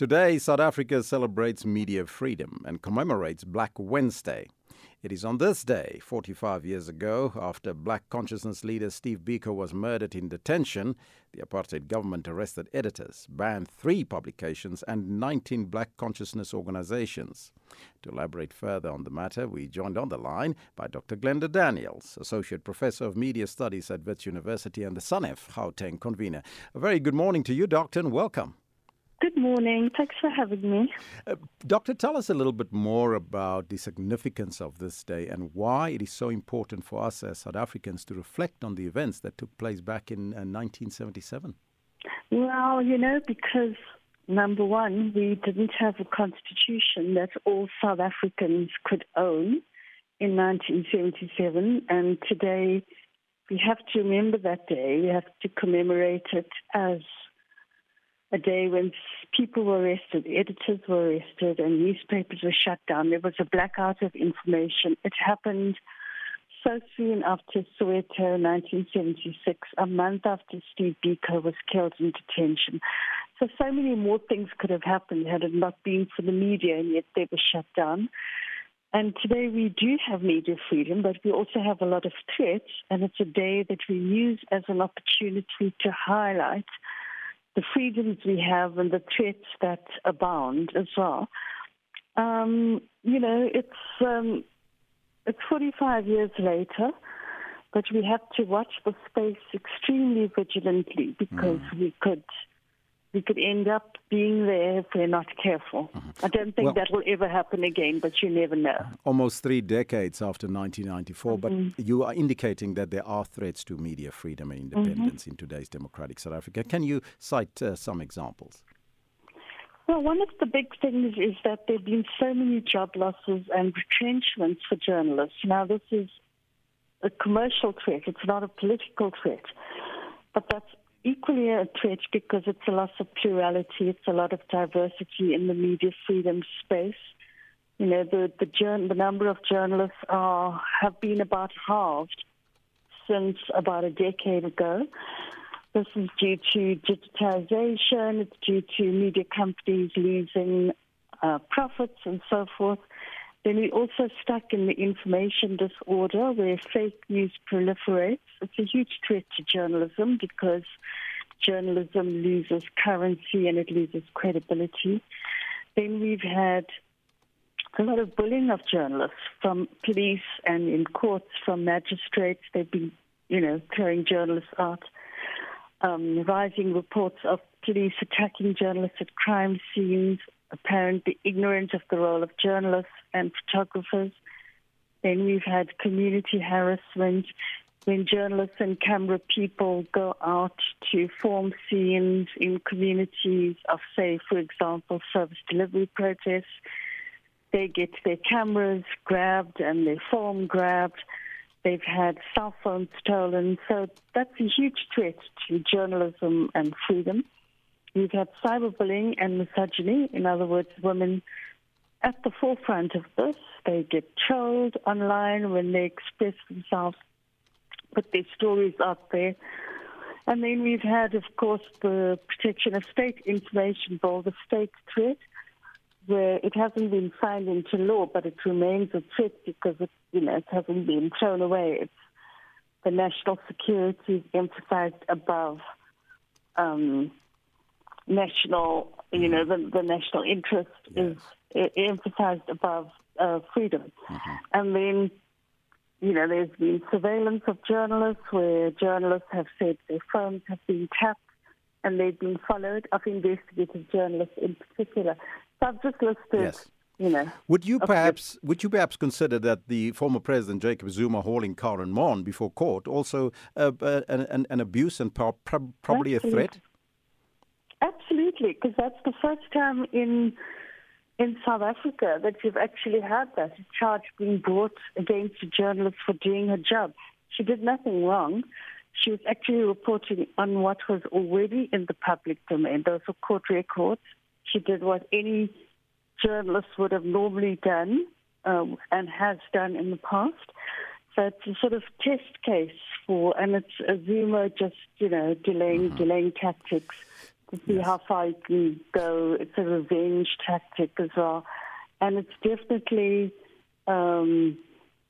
Today, South Africa celebrates media freedom and commemorates Black Wednesday. It is on this day, 45 years ago, after black consciousness leader Steve Biko was murdered in detention, the apartheid government arrested editors, banned three publications, and 19 black consciousness organizations. To elaborate further on the matter, we joined on the line by Dr. Glenda Daniels, Associate Professor of Media Studies at Wits University and the SANEF Gauteng convener. A very good morning to you, Doctor, and welcome. Good morning. Thanks for having me. Uh, doctor, tell us a little bit more about the significance of this day and why it is so important for us as South Africans to reflect on the events that took place back in uh, 1977. Well, you know, because number one, we didn't have a constitution that all South Africans could own in 1977, and today we have to remember that day. We have to commemorate it as a day when people were arrested, editors were arrested, and newspapers were shut down. There was a blackout of information. It happened so soon after Soweto, 1976, a month after Steve Biko was killed in detention. So, so many more things could have happened had it not been for the media, and yet they were shut down. And today we do have media freedom, but we also have a lot of threats, and it's a day that we use as an opportunity to highlight the freedoms we have and the threats that abound as well. Um, you know, it's um, it's 45 years later, but we have to watch the space extremely vigilantly because mm. we could we could end up being there if we're not careful. Mm-hmm. I don't think well, that will ever happen again, but you never know. Almost three decades after 1994, mm-hmm. but you are indicating that there are threats to media freedom and independence mm-hmm. in today's democratic South Africa. Can you cite uh, some examples? Well, one of the big things is that there have been so many job losses and retrenchments for journalists. Now, this is a commercial threat, it's not a political threat. But that's equally a threat because it's a loss of plurality, it's a lot of diversity in the media freedom space. You know, the the, the number of journalists are have been about halved since about a decade ago. This is due to digitization, it's due to media companies losing uh, profits and so forth. Then we're also stuck in the information disorder where fake news proliferates. It's a huge threat to journalism because journalism loses currency and it loses credibility. Then we've had a lot of bullying of journalists from police and in courts from magistrates. They've been, you know, throwing journalists out. Um, rising reports of police attacking journalists at crime scenes, apparently ignorant of the role of journalists and photographers. Then we've had community harassment when journalists and camera people go out to form scenes in communities of, say, for example, service delivery protests. They get their cameras grabbed and their phone grabbed. They've had cell phones stolen. So that's a huge threat to journalism and freedom. We've had cyberbullying and misogyny. In other words, women at the forefront of this. They get trolled online when they express themselves, put their stories out there. And then we've had, of course, the protection of state information bill, the state threat, where it hasn't been signed into law, but it remains a threat because it, you know, it hasn't been thrown away. It's the national security is emphasized above um, national, you know, the, the national interest yes. is emphasized above uh, freedom. Mm-hmm. And then, you know, there's been surveillance of journalists where journalists have said their phones have been tapped and they've been followed, of investigative journalists in particular. So I've just listed. Yes. You know, would you perhaps would you perhaps consider that the former president Jacob Zuma hauling Karyn Maughan before court also uh, uh, an, an, abuse and pro- probably Absolutely. a threat? Absolutely, because that's the first time in in South Africa that you've actually had that a charge being brought against a journalist for doing her job. She did nothing wrong. She was actually reporting on what was already in the public domain. Those were court records. She did what any journalist would have normally done um, and has done in the past. So it's a sort of test case for, and it's a Zuma just, you know, delaying, mm-hmm. delaying tactics to see Yes. how far you can go. It's a revenge tactic as well, and it's definitely. Um,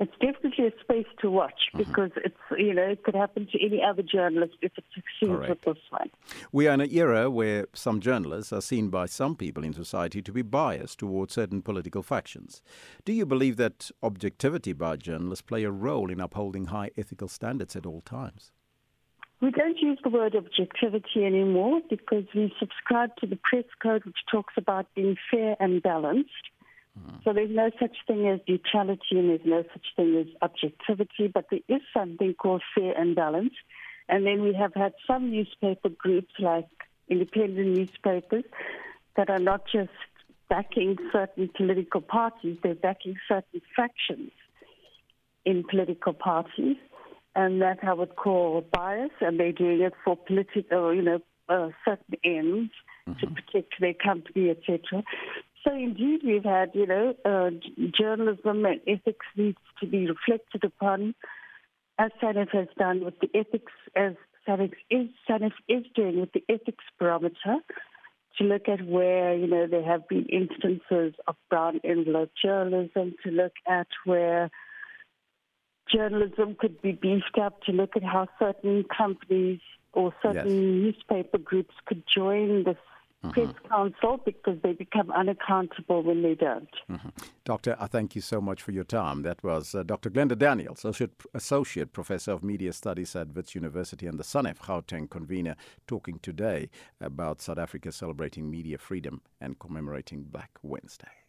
it's definitely a space to watch Mm-hmm. because it's you know it could happen to any other journalist if it succeeds Correct. with this one. We are in an era where some journalists are seen by some people in society to be biased towards certain political factions. Do you believe that objectivity by journalists play a role in upholding high ethical standards at all times? We don't use the word objectivity anymore because we subscribe to the press code, which talks about being fair and balanced. Mm. So there's no such thing as neutrality and there's no such thing as objectivity, but there is something called fair and balanced. And then we have had some newspaper groups like independent newspapers that are not just backing certain political parties, they're backing certain factions in political parties, and that I would call bias, and they're doing it for political, you know, uh, certain ends to protect their company, etc. So indeed, we've had, you know, uh, journalism and ethics needs to be reflected upon, as SANEF has done with the ethics, as SANEF is, SANEF is doing with the ethics barometer, to look at where, you know, there have been instances of brown envelope journalism, to look at where journalism could be beefed up, to look at how certain companies or certain newspaper groups could join this press council because they become unaccountable when they don't. Doctor, I thank you so much for your time. That was uh, Dr. Glenda Daniels, Associate, Associate Professor of Media Studies at Wits University and the SANEF Gauteng convener, talking today about South Africa celebrating media freedom and commemorating Black Wednesday.